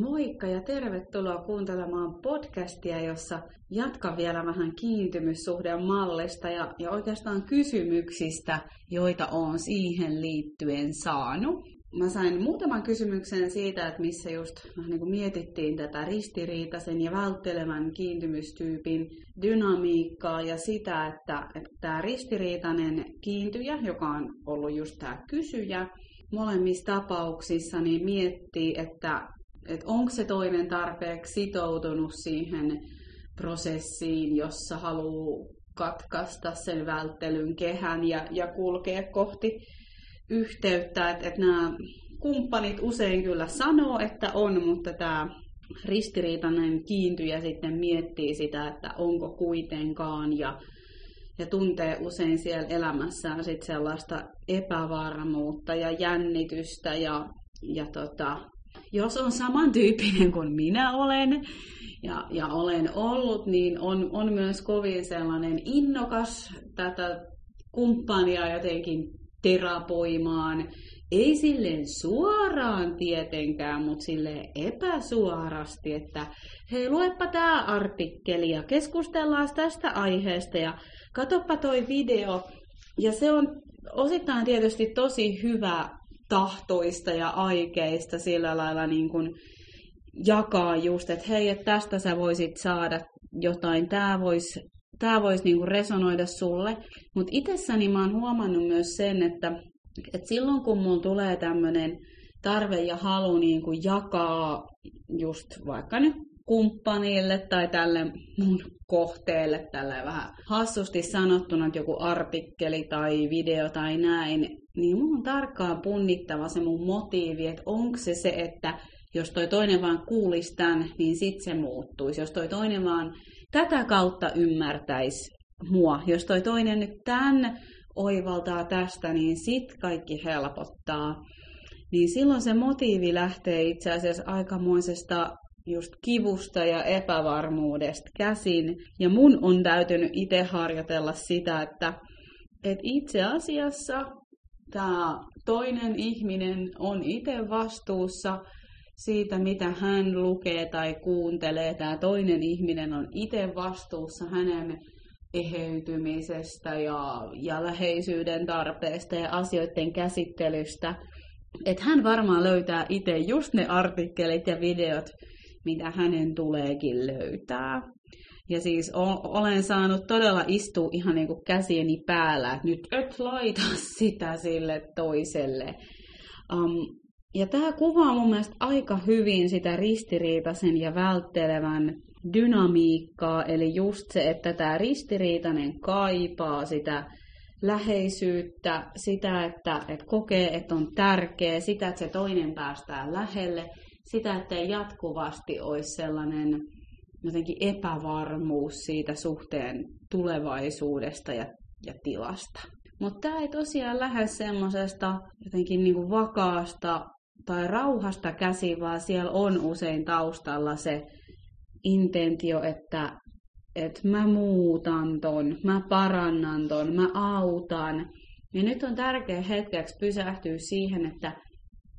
Moikka ja tervetuloa kuuntelemaan podcastia, jossa jatkan vielä vähän kiintymyssuhteen mallista ja, ja oikeastaan kysymyksistä, joita olen siihen liittyen saanut. Mä sain muutaman kysymyksen siitä, että missä just niin kuin mietittiin tätä ristiriitaisen ja välttelevän kiintymystyypin dynamiikkaa ja sitä, että, että tämä ristiriitainen kiintyjä, joka on ollut just tämä kysyjä, molemmissa tapauksissa niin miettii, että että onko se toinen tarpeeksi sitoutunut siihen prosessiin, jossa haluaa katkaista sen välttelyn kehän ja, ja kulkea kohti yhteyttä. Että et nämä kumppanit usein kyllä sanoo, että on, mutta tämä ristiriitainen kiintyjä sitten miettii sitä, että onko kuitenkaan ja, ja tuntee usein siellä elämässään sit sellaista epävarmuutta ja jännitystä ja, ja tota, jos on samantyyppinen kuin minä olen ja, ja olen ollut, niin on, on myös kovin sellainen innokas tätä kumppania jotenkin terapoimaan. Ei silleen suoraan tietenkään, mutta sille epäsuorasti, että hei luepa tämä artikkeli ja keskustellaan tästä aiheesta ja katoppa toi video. Ja se on osittain tietysti tosi hyvä tahtoista ja aikeista sillä lailla niin kuin jakaa just, että hei, että tästä sä voisit saada jotain, tämä voisi tää vois niinku resonoida sulle. Mutta itsessäni mä oon huomannut myös sen, että, että silloin kun mulla tulee tämmöinen tarve ja halu niinku jakaa just vaikka nyt kumppanille tai tälle mun kohteelle, tälle vähän hassusti sanottuna, että joku artikkeli tai video tai näin, niin mun on tarkkaan punnittava se mun motiivi, että onko se se, että jos toi toinen vaan kuulisi tämän, niin sit se muuttuisi. Jos toi toinen vaan tätä kautta ymmärtäisi mua, jos toi toinen nyt tämän oivaltaa tästä, niin sit kaikki helpottaa. Niin silloin se motiivi lähtee itse asiassa aikamoisesta just kivusta ja epävarmuudesta käsin. Ja mun on täytynyt itse harjoitella sitä, että, että itse asiassa tämä toinen ihminen on itse vastuussa siitä, mitä hän lukee tai kuuntelee. Tämä toinen ihminen on itse vastuussa hänen eheytymisestä ja, ja läheisyyden tarpeesta ja asioiden käsittelystä. Että hän varmaan löytää itse just ne artikkelit ja videot, mitä hänen tuleekin löytää. Ja siis olen saanut todella istua ihan niin kuin käsieni päällä, että nyt et laita sitä sille toiselle. Um, ja tämä kuvaa mun mielestä aika hyvin sitä ristiriitaisen ja välttelevän dynamiikkaa, eli just se, että tämä ristiriitainen kaipaa sitä läheisyyttä, sitä, että, että kokee, että on tärkeä, sitä, että se toinen päästää lähelle, sitä, että ei jatkuvasti olisi sellainen jotenkin epävarmuus siitä suhteen tulevaisuudesta ja, ja tilasta. Mutta tämä ei tosiaan lähde semmoisesta jotenkin niinku vakaasta tai rauhasta käsi, vaan siellä on usein taustalla se intentio, että, että mä muutan ton, mä parannan ton, mä autan. Ja nyt on tärkeä hetkeksi pysähtyä siihen, että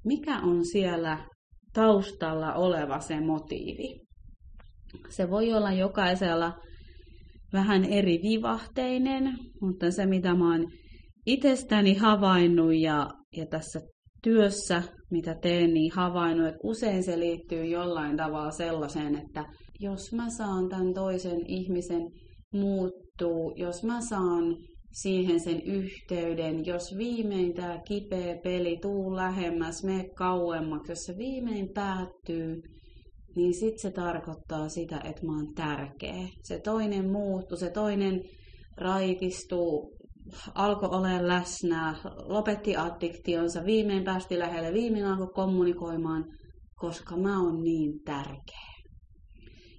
mikä on siellä taustalla oleva se motiivi. Se voi olla jokaisella vähän eri vivahteinen, mutta se mitä mä oon itsestäni havainnut ja, ja tässä työssä, mitä teen, niin havainnut, että usein se liittyy jollain tavalla sellaiseen, että jos mä saan tämän toisen ihmisen muuttuu, jos mä saan siihen sen yhteyden, jos viimein tämä kipeä peli tuu lähemmäs, me kauemmaksi, jos se viimein päättyy, niin sitten se tarkoittaa sitä, että mä oon tärkeä. Se toinen muuttuu, se toinen raitistuu, alkoi olla läsnä, lopetti addiktionsa, viimein päästi lähelle, viimein alkoi kommunikoimaan, koska mä oon niin tärkeä.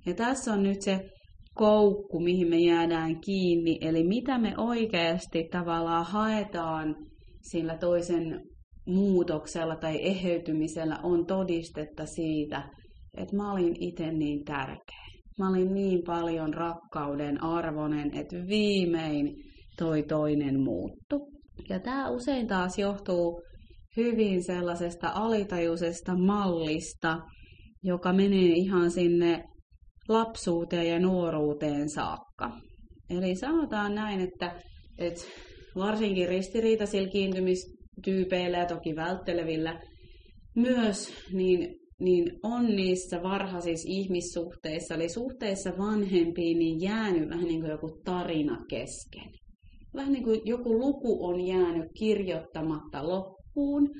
Ja tässä on nyt se koukku, mihin me jäädään kiinni, eli mitä me oikeasti tavallaan haetaan sillä toisen muutoksella tai eheytymisellä on todistetta siitä, että mä olin itse niin tärkeä. Mä olin niin paljon rakkauden arvonen, että viimein toi toinen muuttu. Ja tämä usein taas johtuu hyvin sellaisesta alitajuisesta mallista, joka menee ihan sinne lapsuuteen ja nuoruuteen saakka. Eli sanotaan näin, että, että varsinkin ristiriitaisilla kiintymistyypeillä ja toki välttelevillä myös, niin, niin on niissä varhaisissa ihmissuhteissa, eli suhteissa vanhempiin, niin jäänyt vähän niin kuin joku tarina kesken. Vähän niin kuin joku luku on jäänyt kirjoittamatta loppuun,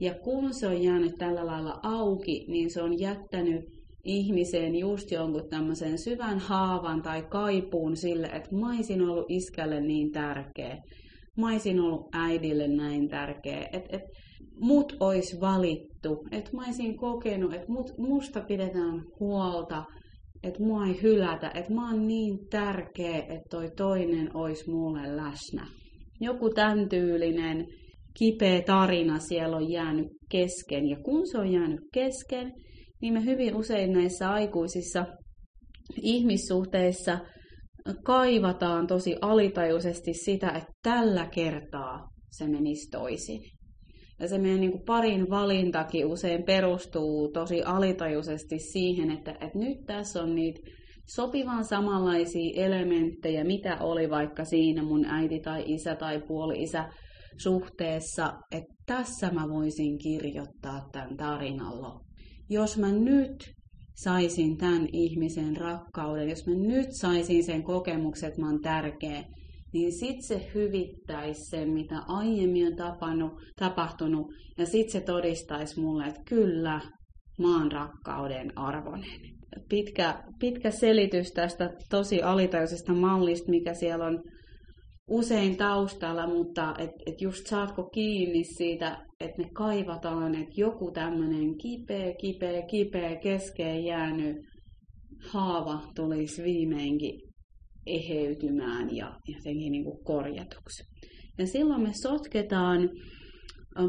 ja kun se on jäänyt tällä lailla auki, niin se on jättänyt ihmiseen just jonkun tämmöisen syvän haavan tai kaipuun sille, että mä olisin ollut iskälle niin tärkeä, mä olisin ollut äidille näin tärkeä, että et, mut olisi valittu, että mä olisin kokenut, että mut, musta pidetään huolta, että mua ei hylätä, että mä oon niin tärkeä, että toi toinen olisi mulle läsnä. Joku tämän tyylinen kipeä tarina siellä on jäänyt kesken. Ja kun se on jäänyt kesken, niin me hyvin usein näissä aikuisissa ihmissuhteissa kaivataan tosi alitajuisesti sitä, että tällä kertaa se menisi toisin. Ja se meidän niin kuin parin valintakin usein perustuu tosi alitajuisesti siihen, että, että nyt tässä on niitä sopivan samanlaisia elementtejä, mitä oli vaikka siinä mun äiti tai isä tai puoli-isä suhteessa, että tässä mä voisin kirjoittaa tämän tarinan loppuun. Jos mä nyt saisin tämän ihmisen rakkauden, jos mä nyt saisin sen kokemuksen, että mä oon tärkeä, niin sit se hyvittäisi sen, mitä aiemmin on tapannut, tapahtunut, ja sit se todistaisi mulle, että kyllä, mä oon rakkauden arvoinen. Pitkä, pitkä selitys tästä tosi alitajuisesta mallista, mikä siellä on usein taustalla, mutta et, et just saatko kiinni siitä, että me kaivataan, että joku tämmöinen kipeä, kipeä, kipeä keskeen jäänyt haava tulisi viimeinkin eheytymään ja jotenkin niin kuin korjatuksi. Ja silloin me sotketaan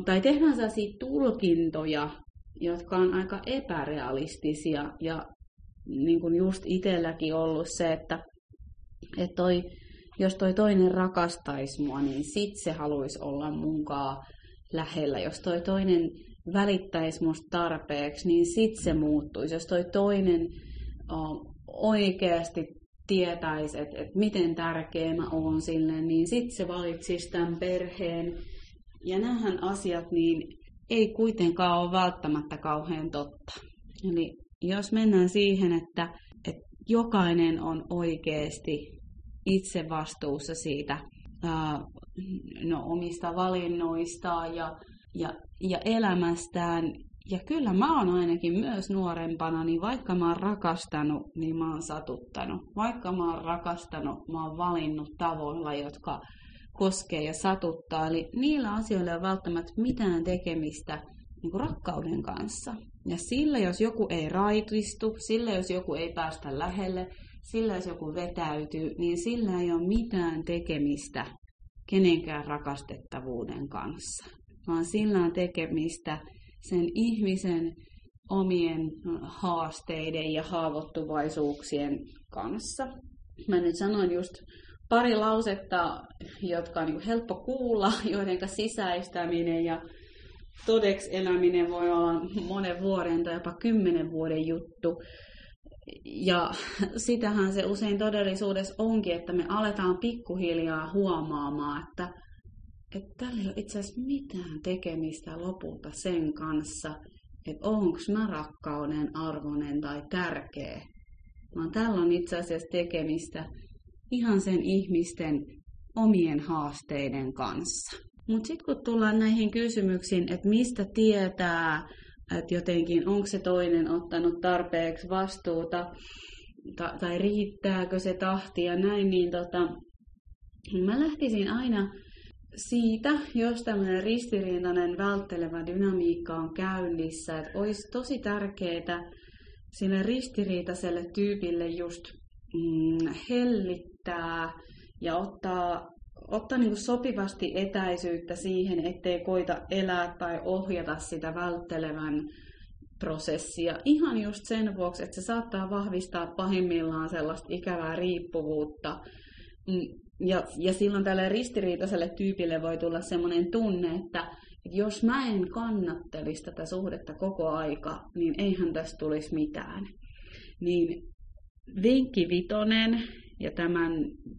tai tehdään sellaisia tulkintoja, jotka on aika epärealistisia ja niin kuin just itselläkin ollut se, että, että toi jos toi toinen rakastaisi mua, niin sit se haluaisi olla munkaan lähellä. Jos toi toinen välittäisi musta tarpeeksi, niin sit se muuttuisi. Jos toi toinen uh, oikeasti tietäisi, että et miten tärkeä mä oon sille, niin sit se valitsisi tämän perheen. Ja nämähän asiat niin ei kuitenkaan ole välttämättä kauhean totta. Eli jos mennään siihen, että, että jokainen on oikeasti itse vastuussa siitä ää, no, omista valinnoistaan ja, ja, ja elämästään. Ja kyllä mä oon ainakin myös nuorempana, niin vaikka mä oon rakastanut, niin mä oon satuttanut. Vaikka mä oon rakastanut, mä oon valinnut tavoilla, jotka koskee ja satuttaa. Eli niillä asioilla ei ole välttämättä mitään tekemistä niin kuin rakkauden kanssa. Ja sillä, jos joku ei raitistu, sillä, jos joku ei päästä lähelle, sillä jos joku vetäytyy, niin sillä ei ole mitään tekemistä kenenkään rakastettavuuden kanssa, vaan sillä on tekemistä sen ihmisen omien haasteiden ja haavoittuvaisuuksien kanssa. Mä nyt sanoin just pari lausetta, jotka on niin helppo kuulla, joiden sisäistäminen ja todeksi eläminen voi olla monen vuoden tai jopa kymmenen vuoden juttu. Ja sitähän se usein todellisuudessa onkin, että me aletaan pikkuhiljaa huomaamaan, että, että tällä ei ole itse asiassa mitään tekemistä lopulta sen kanssa, että onko mä rakkauden arvoinen tai tärkeä. Vaan tällä on itse asiassa tekemistä ihan sen ihmisten omien haasteiden kanssa. Mutta sitten kun tullaan näihin kysymyksiin, että mistä tietää, että jotenkin onko se toinen ottanut tarpeeksi vastuuta ta- tai riittääkö se tahti ja näin, niin tota, mä lähtisin aina siitä, jos tämmöinen ristiriitainen välttelevä dynamiikka on käynnissä, että olisi tosi tärkeää sille ristiriitaiselle tyypille just mm, hellittää ja ottaa ottaa niin kuin sopivasti etäisyyttä siihen, ettei koita elää tai ohjata sitä välttelevän prosessia. Ihan just sen vuoksi, että se saattaa vahvistaa pahimmillaan sellaista ikävää riippuvuutta. Mm, ja, ja silloin tälle ristiriitaiselle tyypille voi tulla sellainen tunne, että, että jos mä en kannattelisi tätä suhdetta koko aika, niin eihän tästä tulisi mitään. Niin vinkki vitonen, ja tämän,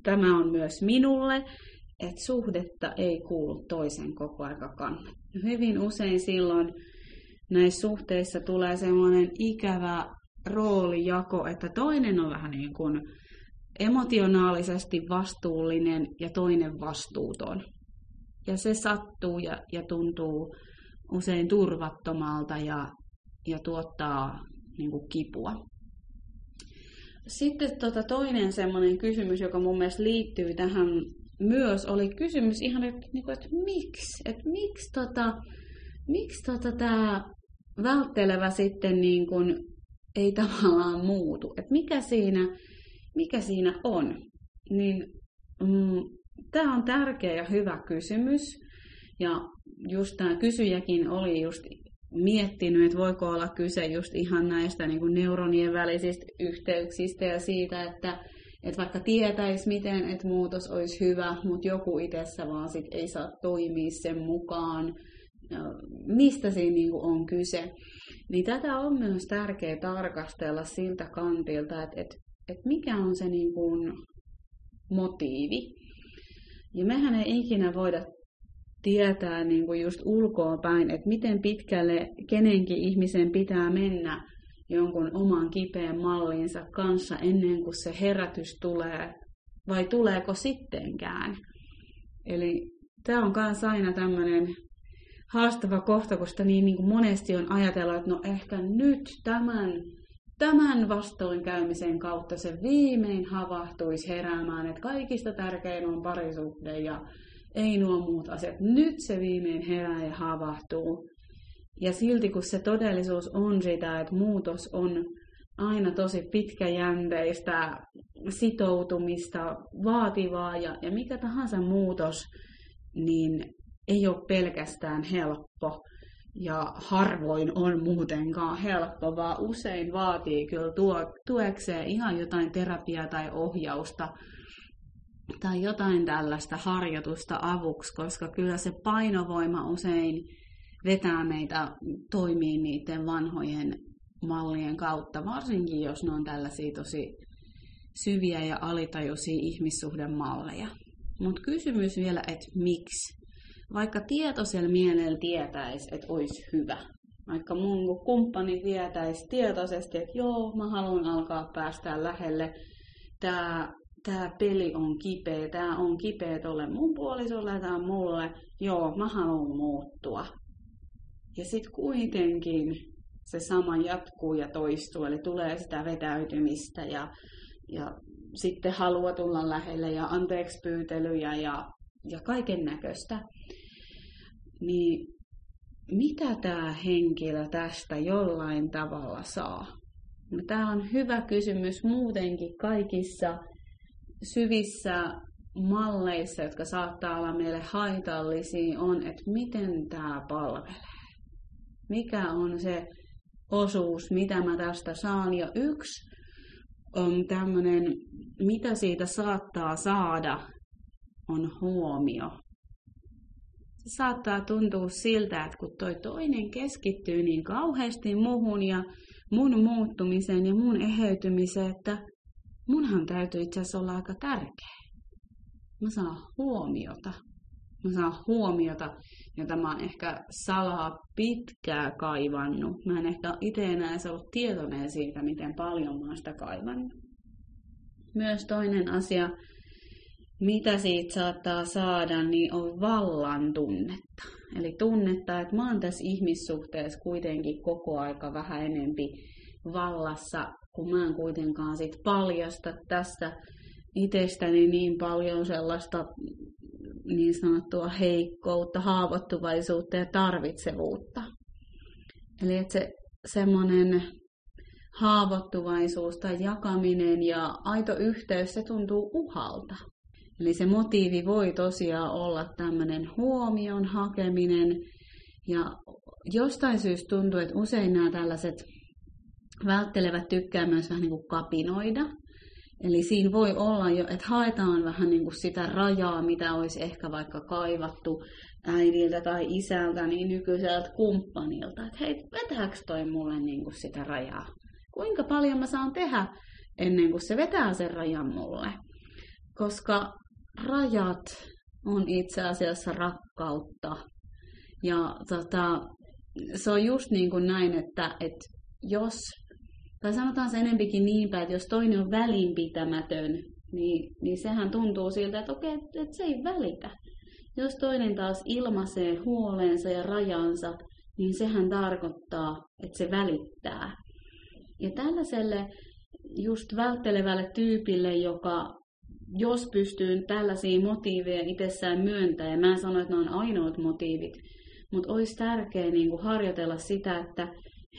tämä on myös minulle, että suhdetta ei kuulu toisen koko aika kannattaa. Hyvin usein silloin näissä suhteissa tulee semmoinen ikävä roolijako, että toinen on vähän niin kuin emotionaalisesti vastuullinen ja toinen vastuuton. Ja se sattuu ja, ja tuntuu usein turvattomalta ja, ja tuottaa niin kuin kipua. Sitten tota toinen semmoinen kysymys, joka mun mielestä liittyy tähän myös, oli kysymys ihan, että, niin kuin, että miksi, että miksi, tota, miksi tota, tämä välttelevä sitten niin kuin, ei tavallaan muutu. Että mikä siinä, mikä siinä on? Niin, mm, tämä on tärkeä ja hyvä kysymys. Ja just tämä kysyjäkin oli just miettinyt, että voiko olla kyse just ihan näistä niin kuin neuronien välisistä yhteyksistä ja siitä, että, että vaikka tietäisi, miten että muutos olisi hyvä, mutta joku itsessä vaan sit ei saa toimia sen mukaan, mistä siinä niin kuin on kyse. Niin tätä on myös tärkeää tarkastella siltä kantilta, että, että, että mikä on se niin kuin motiivi. Ja mehän ei ikinä voida tietää niin kuin just ulkoa päin, että miten pitkälle kenenkin ihmisen pitää mennä jonkun oman kipeän mallinsa kanssa ennen kuin se herätys tulee, vai tuleeko sittenkään. Eli tämä on myös aina tämmöinen haastava kohta, koska niin, niin kuin monesti on ajatellut, että no ehkä nyt tämän, tämän vastoinkäymisen kautta se viimein havahtuisi heräämään, että kaikista tärkein on parisuhde ja ei nuo muut asiat. Nyt se viimein herää ja havahtuu. Ja silti kun se todellisuus on sitä, että muutos on aina tosi pitkäjänteistä, sitoutumista, vaativaa ja, ja mikä tahansa muutos, niin ei ole pelkästään helppo. Ja harvoin on muutenkaan helppo, vaan usein vaatii kyllä tuo, tuekseen ihan jotain terapiaa tai ohjausta tai jotain tällaista harjoitusta avuksi, koska kyllä se painovoima usein vetää meitä toimii niiden vanhojen mallien kautta, varsinkin jos ne on tällaisia tosi syviä ja alitajuisia ihmissuhdemalleja. Mutta kysymys vielä, että miksi? Vaikka tietoisella mielellä tietäisi, että olisi hyvä. Vaikka mun kumppani tietäisi tietoisesti, että joo, mä haluan alkaa päästä lähelle. Tämä tämä peli on kipeä, tämä on kipeä tuolle mun puolisolle on mulle, joo, mä haluan muuttua. Ja sitten kuitenkin se sama jatkuu ja toistuu, eli tulee sitä vetäytymistä ja, ja sitten halua tulla lähelle ja anteeksi pyytelyjä ja, ja kaiken näköistä. Niin mitä tämä henkilö tästä jollain tavalla saa? No, tämä on hyvä kysymys muutenkin kaikissa syvissä malleissa, jotka saattaa olla meille haitallisia, on, että miten tämä palvelee. Mikä on se osuus, mitä mä tästä saan. Ja yksi on tämmöinen, mitä siitä saattaa saada, on huomio. Se saattaa tuntua siltä, että kun toi toinen keskittyy niin kauheasti muhun ja mun muuttumiseen ja mun eheytymiseen, että munhan täytyy itse asiassa olla aika tärkeä. Mä saan huomiota. Mä saan huomiota, jota mä oon ehkä salaa pitkää kaivannut. Mä en ehkä itse enää edes ollut tietoinen siitä, miten paljon mä oon sitä kaivannut. Myös toinen asia, mitä siitä saattaa saada, niin on vallan tunnetta. Eli tunnetta, että mä oon tässä ihmissuhteessa kuitenkin koko aika vähän enempi vallassa kun mä en kuitenkaan sit paljasta tästä itsestäni niin paljon sellaista niin sanottua heikkoutta, haavoittuvaisuutta ja tarvitsevuutta. Eli että se semmoinen haavoittuvaisuus tai jakaminen ja aito yhteys, se tuntuu uhalta. Eli se motiivi voi tosiaan olla tämmöinen huomion hakeminen. Ja jostain syystä tuntuu, että usein nämä tällaiset välttelevät tykkää myös vähän niin kuin kapinoida. Eli siinä voi olla jo, että haetaan vähän niin kuin sitä rajaa, mitä olisi ehkä vaikka kaivattu äidiltä tai isältä, niin nykyiseltä kumppanilta. Että hei, vetääkö toi mulle niin kuin sitä rajaa? Kuinka paljon mä saan tehdä ennen kuin se vetää sen rajan mulle? Koska rajat on itse asiassa rakkautta. Ja tota, se on just niin kuin näin, että, että jos, tai sanotaan se enempikin niinpä, että jos toinen on välinpitämätön, niin, niin sehän tuntuu siltä, että okei, että, se ei välitä. Jos toinen taas ilmaisee huolensa ja rajansa, niin sehän tarkoittaa, että se välittää. Ja tällaiselle just välttelevälle tyypille, joka jos pystyy tällaisia motiiveja itsessään myöntää, ja mä en sano, että ne on ainoat motiivit, mutta olisi tärkeää niin kuin harjoitella sitä, että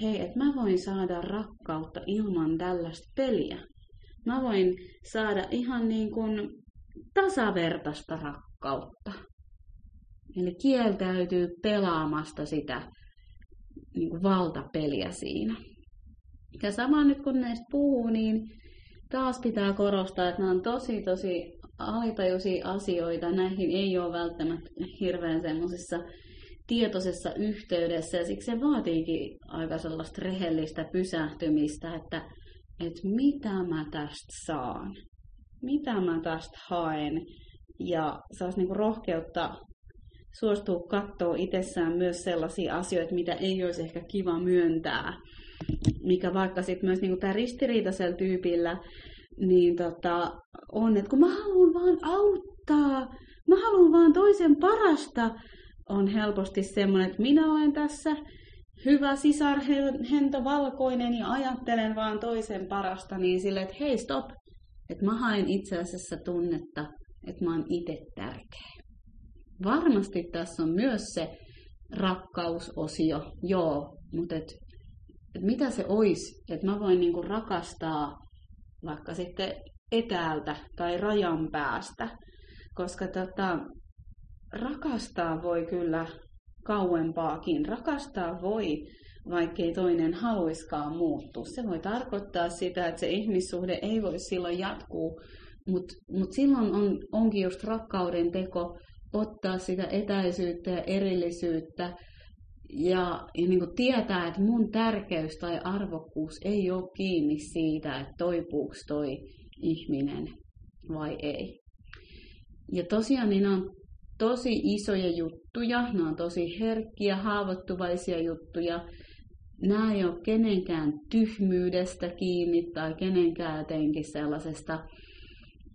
hei, että mä voin saada rakkautta ilman tällaista peliä. Mä voin saada ihan niin kuin tasavertaista rakkautta. Eli kieltäytyy pelaamasta sitä niin kuin valtapeliä siinä. Ja sama nyt kun näistä puhuu, niin taas pitää korostaa, että nämä on tosi tosi alitajuisia asioita. Näihin ei ole välttämättä hirveän semmoisessa tietoisessa yhteydessä. Ja siksi se vaatiikin aika sellaista rehellistä pysähtymistä, että, että mitä mä tästä saan, mitä mä tästä haen? Ja saisi niinku rohkeutta suostua katsoa itsessään myös sellaisia asioita, mitä ei olisi ehkä kiva myöntää, mikä vaikka sitten myös niinku tämä ristiriitaisella tyypillä niin tota, on, että kun mä haluan vaan auttaa, mä haluan vaan toisen parasta, on helposti semmoinen, että minä olen tässä hyvä sisarhento valkoinen ja ajattelen vaan toisen parasta, niin sille, että hei stop, että mä haen itse asiassa tunnetta, että mä oon itse tärkeä. Varmasti tässä on myös se rakkausosio, joo, mutta et, et mitä se olisi, että mä voin niinku rakastaa vaikka sitten etäältä tai rajan päästä, koska tota, rakastaa voi kyllä kauempaakin. Rakastaa voi, vaikkei toinen haluiskaan muuttua. Se voi tarkoittaa sitä, että se ihmissuhde ei voi silloin jatkuu, mutta mut silloin on, onkin just rakkauden teko ottaa sitä etäisyyttä ja erillisyyttä ja, ja niin kuin tietää, että mun tärkeys tai arvokkuus ei ole kiinni siitä, että toipuuko toi ihminen vai ei. Ja tosiaan niin on tosi isoja juttuja, ne on tosi herkkiä, haavoittuvaisia juttuja. Nämä ei ole kenenkään tyhmyydestä kiinni tai kenenkään jotenkin sellaisesta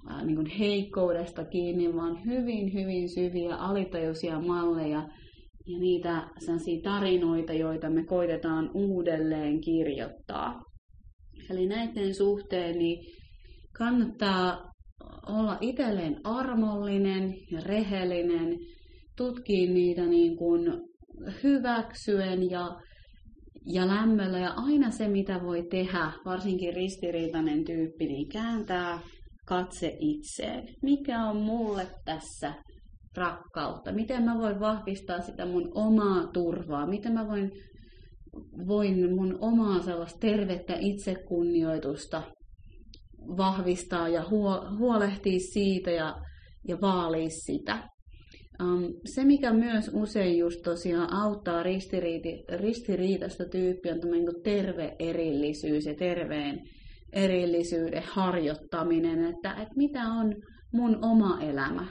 ää, niin kuin heikkoudesta kiinni, vaan hyvin, hyvin syviä alitajuisia malleja ja niitä tarinoita, joita me koitetaan uudelleen kirjoittaa. Eli näiden suhteen niin kannattaa olla itselleen armollinen ja rehellinen, tutkii niitä niin kuin hyväksyen ja, ja lämmöllä. Ja aina se, mitä voi tehdä, varsinkin ristiriitainen tyyppi, niin kääntää katse itseen. Mikä on mulle tässä rakkautta? Miten mä voin vahvistaa sitä mun omaa turvaa? Miten mä voin, voin mun omaa sellaista tervettä itsekunnioitusta vahvistaa ja huolehtia siitä ja, ja vaalia sitä. Um, se, mikä myös usein just tosiaan auttaa ristiriitasta tyyppiä, on niin terve erillisyys ja terveen erillisyyden harjoittaminen, että, että mitä on mun oma elämä,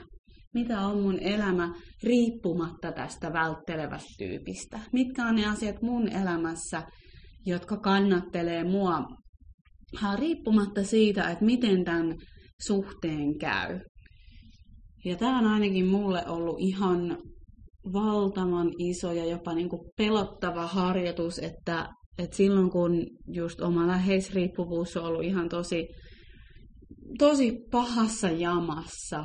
mitä on mun elämä riippumatta tästä välttelevästä tyypistä, mitkä on ne asiat mun elämässä, jotka kannattelee mua riippumatta siitä, että miten tämän suhteen käy. Ja tämä on ainakin mulle ollut ihan valtavan iso ja jopa niin kuin pelottava harjoitus, että, että silloin kun just oma läheisriippuvuus on ollut ihan tosi, tosi pahassa jamassa,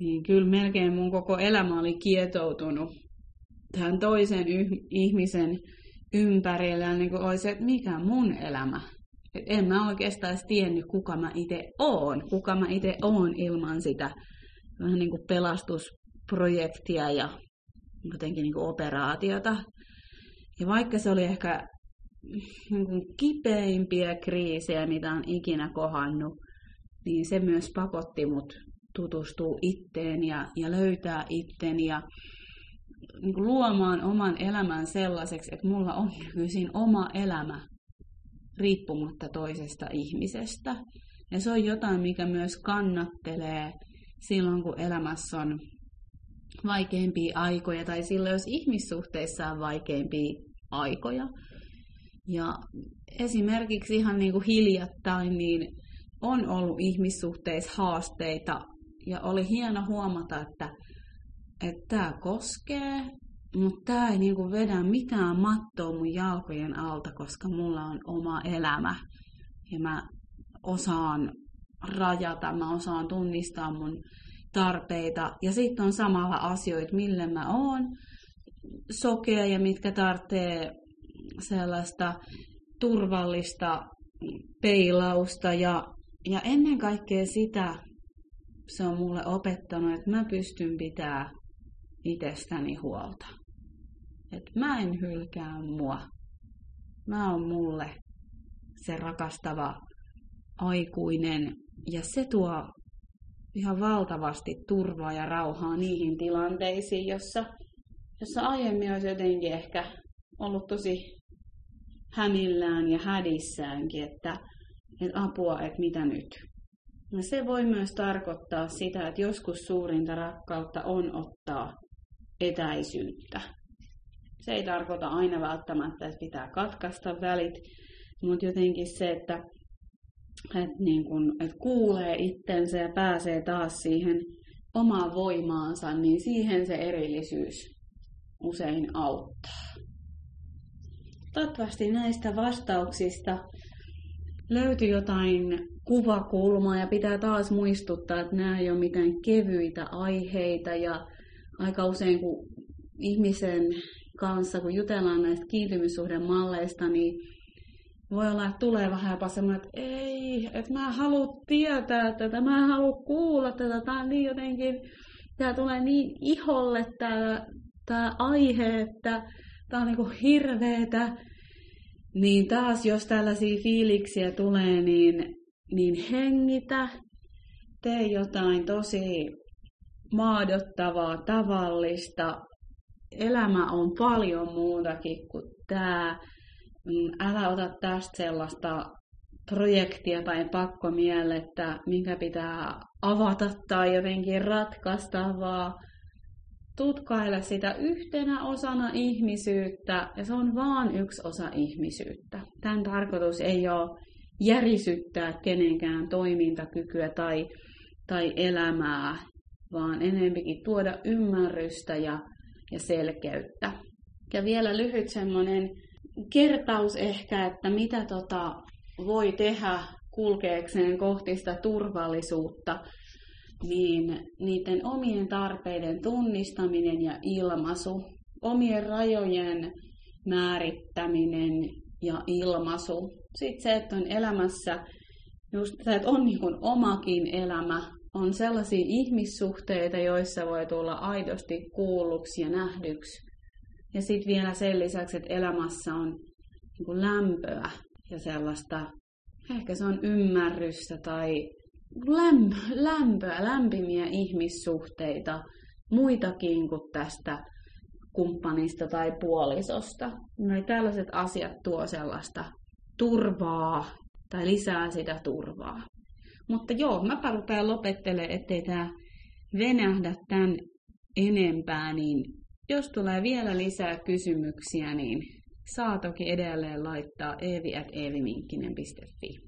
niin kyllä melkein mun koko elämä oli kietoutunut tähän toisen yh- ihmisen ympärillä, ja niin kuin olisi, että mikä mun elämä en mä oikeastaan edes tiennyt, kuka mä itse oon, kuka mä itse oon ilman sitä vähän niin kuin pelastusprojektia ja jotenkin niin kuin operaatiota. Ja vaikka se oli ehkä niin kuin kipeimpiä kriisejä, mitä on ikinä kohannut, niin se myös pakotti mut tutustua itteen ja, ja löytää itten ja niin kuin luomaan oman elämän sellaiseksi, että mulla on nykyisin oma elämä riippumatta toisesta ihmisestä. Ja se on jotain, mikä myös kannattelee silloin, kun elämässä on vaikeimpia aikoja tai silloin, jos ihmissuhteissa on vaikeimpia aikoja. Ja esimerkiksi ihan niin kuin hiljattain niin on ollut ihmissuhteissa haasteita ja oli hieno huomata, että että tämä koskee, mutta tämä ei niinku vedä mitään mattoa mun jalkojen alta, koska mulla on oma elämä. Ja mä osaan rajata, mä osaan tunnistaa mun tarpeita. Ja sitten on samalla asioita, millä mä oon sokea ja mitkä tarvitsee sellaista turvallista peilausta ja, ja ennen kaikkea sitä se on mulle opettanut, että mä pystyn pitää itsestäni huolta. Että mä en hylkää mua. Mä oon mulle se rakastava aikuinen ja se tuo ihan valtavasti turvaa ja rauhaa niihin tilanteisiin, jossa, jossa aiemmin olisi jotenkin ehkä ollut tosi hämillään ja hädissäänkin, että, että apua, että mitä nyt. Ja se voi myös tarkoittaa sitä, että joskus suurinta rakkautta on ottaa etäisyyttä. Se ei tarkoita aina välttämättä, että pitää katkaista välit, mutta jotenkin se, että, että, niin kun, että kuulee itsensä ja pääsee taas siihen omaan voimaansa, niin siihen se erillisyys usein auttaa. Toivottavasti näistä vastauksista löytyi jotain kuvakulmaa ja pitää taas muistuttaa, että nämä ei ole mitään kevyitä aiheita ja aika usein kun ihmisen kanssa, kun jutellaan näistä kiintymyssuhdemalleista, niin voi olla, että tulee vähän jopa semmoinen, että ei, että mä haluan tietää tätä, mä haluan kuulla tätä, tämä on niin jotenkin, tämä tulee niin iholle tämä, tämä aihe, että tämä on niin kuin hirveetä. Niin taas, jos tällaisia fiiliksiä tulee, niin, niin hengitä, tee jotain tosi maadottavaa, tavallista. Elämä on paljon muutakin kuin tämä. Mm, älä ota tästä sellaista projektia tai pakkomielettä, minkä pitää avata tai jotenkin ratkaista, vaan tutkaile sitä yhtenä osana ihmisyyttä, ja se on vaan yksi osa ihmisyyttä. Tämän tarkoitus ei ole järisyttää kenenkään toimintakykyä tai, tai elämää, vaan enempikin tuoda ymmärrystä ja, ja selkeyttä. Ja vielä lyhyt semmoinen kertaus ehkä, että mitä tota voi tehdä kulkeekseen kohti sitä turvallisuutta, niin niiden omien tarpeiden tunnistaminen ja ilmaisu, omien rajojen määrittäminen ja ilmaisu. Sitten se, että on elämässä just, että on niin omakin elämä, on sellaisia ihmissuhteita, joissa voi tulla aidosti kuulluksi ja nähdyksi. Ja sitten vielä sen lisäksi, että elämässä on niin lämpöä ja sellaista, ehkä se on ymmärrystä tai lämpö, lämpöä, lämpimiä ihmissuhteita, muitakin kuin tästä kumppanista tai puolisosta. No, tällaiset asiat tuo sellaista turvaa tai lisää sitä turvaa. Mutta joo, mä rupean lopettelemaan, ettei tämä venähdä tämän enempää, niin jos tulee vielä lisää kysymyksiä, niin saa toki edelleen laittaa eevi.eeviminkkinen.fi.